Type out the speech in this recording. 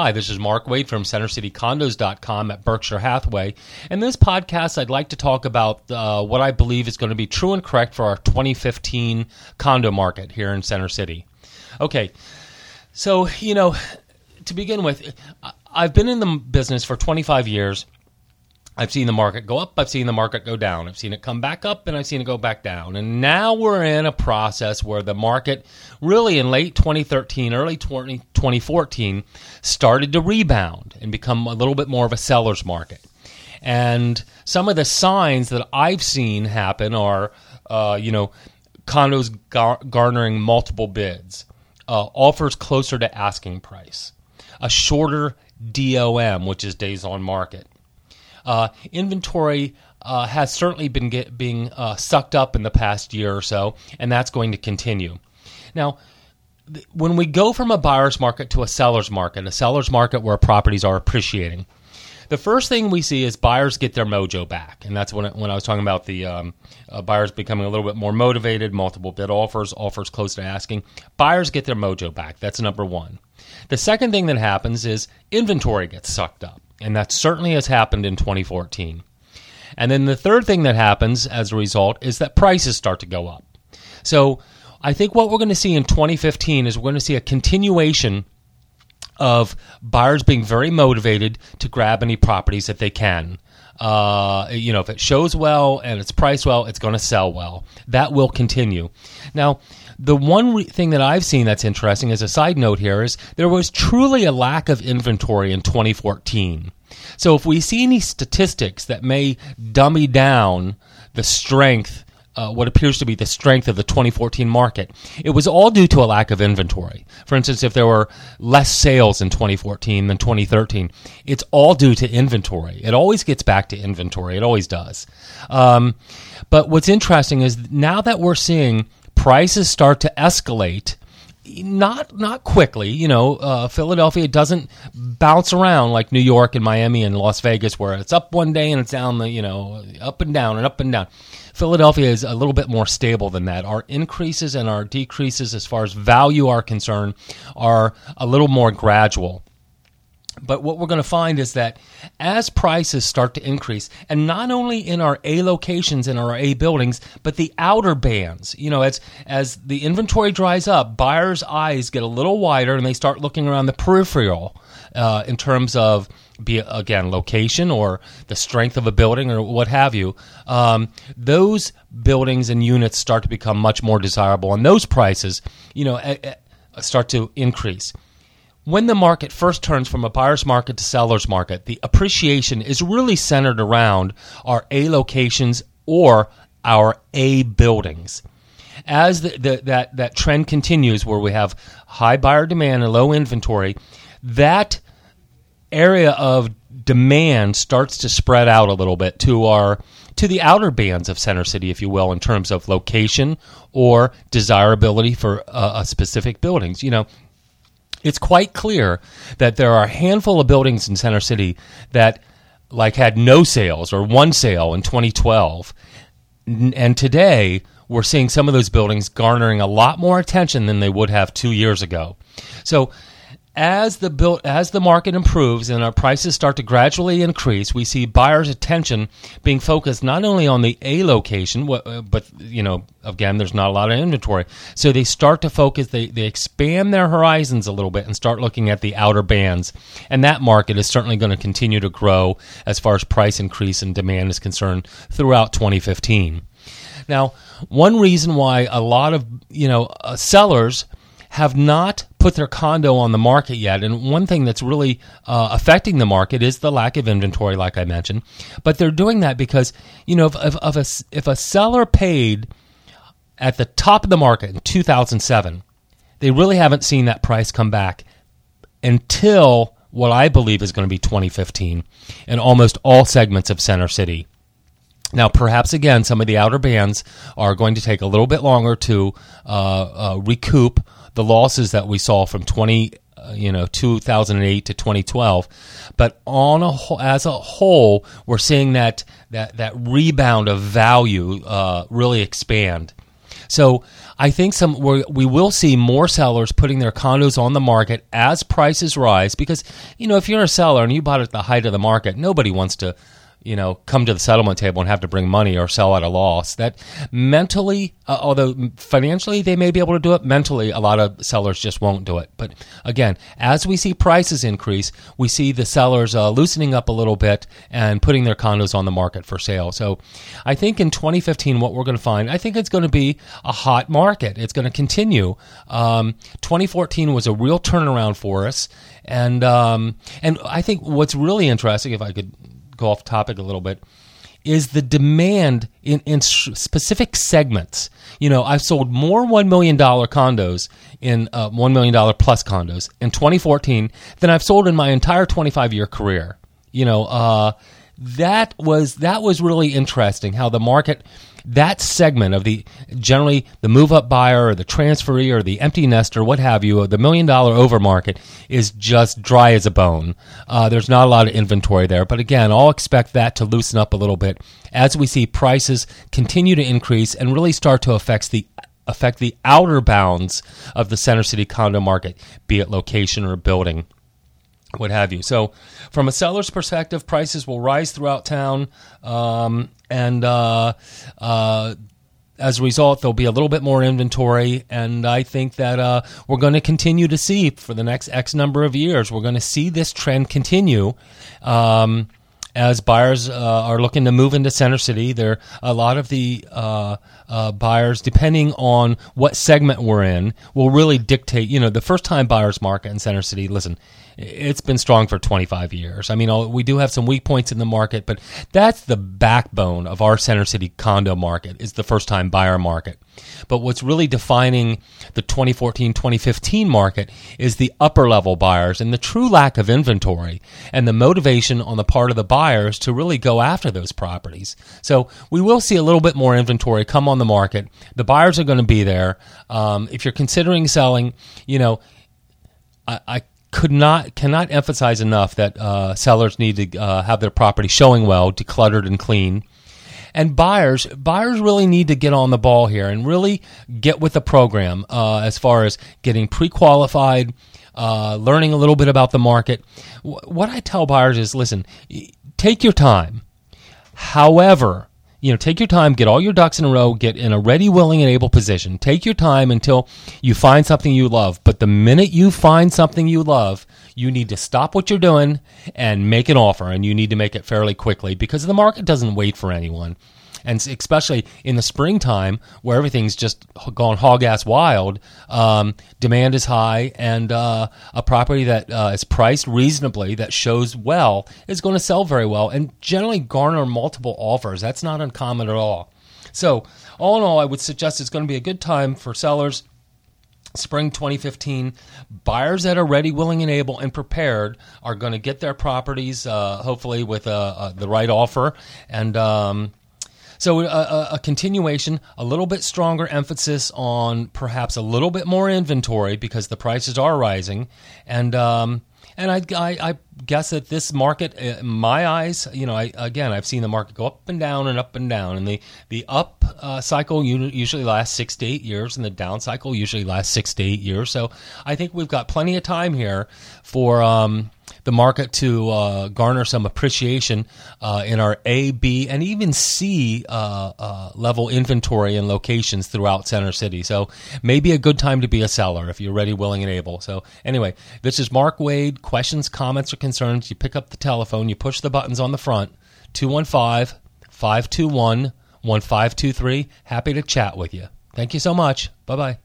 Hi, this is Mark Wade from CenterCityCondos.com at Berkshire Hathaway. In this podcast, I'd like to talk about uh, what I believe is going to be true and correct for our 2015 condo market here in Center City. Okay, so, you know, to begin with, I've been in the business for 25 years. I've seen the market go up, I've seen the market go down, I've seen it come back up, and I've seen it go back down. And now we're in a process where the market, really in late 2013, early 20, 2014, started to rebound and become a little bit more of a seller's market. And some of the signs that I've seen happen are, uh, you know, condos gar- garnering multiple bids, uh, offers closer to asking price, a shorter DOM, which is days on market uh, inventory uh, has certainly been get, being uh, sucked up in the past year or so, and that's going to continue. Now, th- when we go from a buyer's market to a seller's market, a seller's market where properties are appreciating, the first thing we see is buyers get their mojo back, and that's when when I was talking about the um, uh, buyers becoming a little bit more motivated, multiple bid offers, offers close to asking. Buyers get their mojo back. That's number one. The second thing that happens is inventory gets sucked up. And that certainly has happened in 2014. And then the third thing that happens as a result is that prices start to go up. So I think what we're going to see in 2015 is we're going to see a continuation of buyers being very motivated to grab any properties that they can. Uh, you know, if it shows well and it's priced well, it's going to sell well. That will continue. Now, the one re- thing that I've seen that's interesting as a side note here is there was truly a lack of inventory in 2014. So if we see any statistics that may dummy down the strength uh, what appears to be the strength of the 2014 market. It was all due to a lack of inventory. For instance, if there were less sales in 2014 than 2013, it's all due to inventory. It always gets back to inventory. It always does. Um, but what's interesting is now that we're seeing prices start to escalate not not quickly. You know, uh, Philadelphia doesn't bounce around like New York and Miami and Las Vegas, where it's up one day and it's down the you know up and down and up and down. Philadelphia is a little bit more stable than that. Our increases and our decreases, as far as value are concerned, are a little more gradual. But what we're going to find is that as prices start to increase, and not only in our A locations in our A buildings, but the outer bands, you know, as as the inventory dries up, buyers' eyes get a little wider and they start looking around the peripheral uh, in terms of be again location or the strength of a building or what have you. Um, those buildings and units start to become much more desirable, and those prices, you know, a, a, start to increase when the market first turns from a buyer's market to seller's market, the appreciation is really centered around our A locations or our A buildings. As the, the, that, that trend continues, where we have high buyer demand and low inventory, that area of demand starts to spread out a little bit to our to the outer bands of Center City, if you will, in terms of location or desirability for uh, specific buildings. You know, it's quite clear that there are a handful of buildings in Center City that like had no sales or one sale in 2012 and today we're seeing some of those buildings garnering a lot more attention than they would have 2 years ago. So as the build, as the market improves and our prices start to gradually increase, we see buyers' attention being focused not only on the A location, uh, but you know, again, there's not a lot of inventory, so they start to focus. They they expand their horizons a little bit and start looking at the outer bands, and that market is certainly going to continue to grow as far as price increase and demand is concerned throughout 2015. Now, one reason why a lot of you know uh, sellers have not put their condo on the market yet. And one thing that's really uh, affecting the market is the lack of inventory, like I mentioned. But they're doing that because, you know, if, if, if, a, if a seller paid at the top of the market in 2007, they really haven't seen that price come back until what I believe is going to be 2015 in almost all segments of Center City. Now, perhaps again, some of the outer bands are going to take a little bit longer to uh, uh, recoup the losses that we saw from 20 uh, you know 2008 to 2012 but on a as a whole we're seeing that that that rebound of value uh, really expand. So I think some we will see more sellers putting their condos on the market as prices rise because you know if you're a seller and you bought at the height of the market, nobody wants to you know, come to the settlement table and have to bring money or sell at a loss. That mentally, uh, although financially they may be able to do it, mentally a lot of sellers just won't do it. But again, as we see prices increase, we see the sellers uh, loosening up a little bit and putting their condos on the market for sale. So I think in 2015, what we're going to find, I think it's going to be a hot market. It's going to continue. Um, 2014 was a real turnaround for us. And um, and I think what's really interesting, if I could go off topic a little bit, is the demand in, in specific segments. You know, I've sold more $1 million condos in uh, $1 million plus condos in 2014 than I've sold in my entire 25 year career. You know, uh, that was that was really interesting how the market that segment of the generally the move up buyer or the transferee or the empty nester, what have you, the million dollar over market is just dry as a bone. Uh, there's not a lot of inventory there. But again, I'll expect that to loosen up a little bit as we see prices continue to increase and really start to affect the affect the outer bounds of the center city condo market, be it location or building what have you. So, from a seller's perspective, prices will rise throughout town, um, and uh, uh, as a result, there'll be a little bit more inventory. And I think that uh, we're going to continue to see for the next X number of years, we're going to see this trend continue. Um, as buyers uh, are looking to move into Center City, there a lot of the uh, uh, buyers, depending on what segment we're in, will really dictate. You know, the first time buyers market in Center City. Listen, it's been strong for 25 years. I mean, we do have some weak points in the market, but that's the backbone of our Center City condo market is the first time buyer market. But what's really defining the 2014 2015 market is the upper level buyers and the true lack of inventory and the motivation on the part of the buyers to really go after those properties. So we will see a little bit more inventory come on the market. The buyers are going to be there. Um, if you're considering selling, you know, I, I could not cannot emphasize enough that uh, sellers need to uh, have their property showing well, decluttered and clean. And buyers, buyers really need to get on the ball here and really get with the program uh, as far as getting pre-qualified, uh, learning a little bit about the market. W- what I tell buyers is, listen, take your time. However, you know, take your time, get all your ducks in a row, get in a ready, willing, and able position. Take your time until you find something you love. But the minute you find something you love, you need to stop what you're doing and make an offer, and you need to make it fairly quickly because the market doesn't wait for anyone and especially in the springtime where everything's just gone hog ass wild, um, demand is high, and uh, a property that uh, is priced reasonably that shows well is going to sell very well and generally garner multiple offers. That's not uncommon at all. So, all in all, I would suggest it's going to be a good time for sellers spring 2015 buyers that are ready willing and able and prepared are going to get their properties uh, hopefully with the right offer and um, so a, a, continuation, a little bit stronger emphasis on perhaps a little bit more inventory because the prices are rising, and um, and I, I, I, guess that this market, in my eyes, you know, I, again, I've seen the market go up and down and up and down, and the the up uh, cycle usually lasts six to eight years, and the down cycle usually lasts six to eight years. So I think we've got plenty of time here for. Um, the market to uh, garner some appreciation uh, in our A, B, and even C uh, uh, level inventory and locations throughout Center City. So maybe a good time to be a seller if you're ready, willing, and able. So anyway, this is Mark Wade. Questions, comments, or concerns, you pick up the telephone, you push the buttons on the front, 215 521 1523. Happy to chat with you. Thank you so much. Bye bye.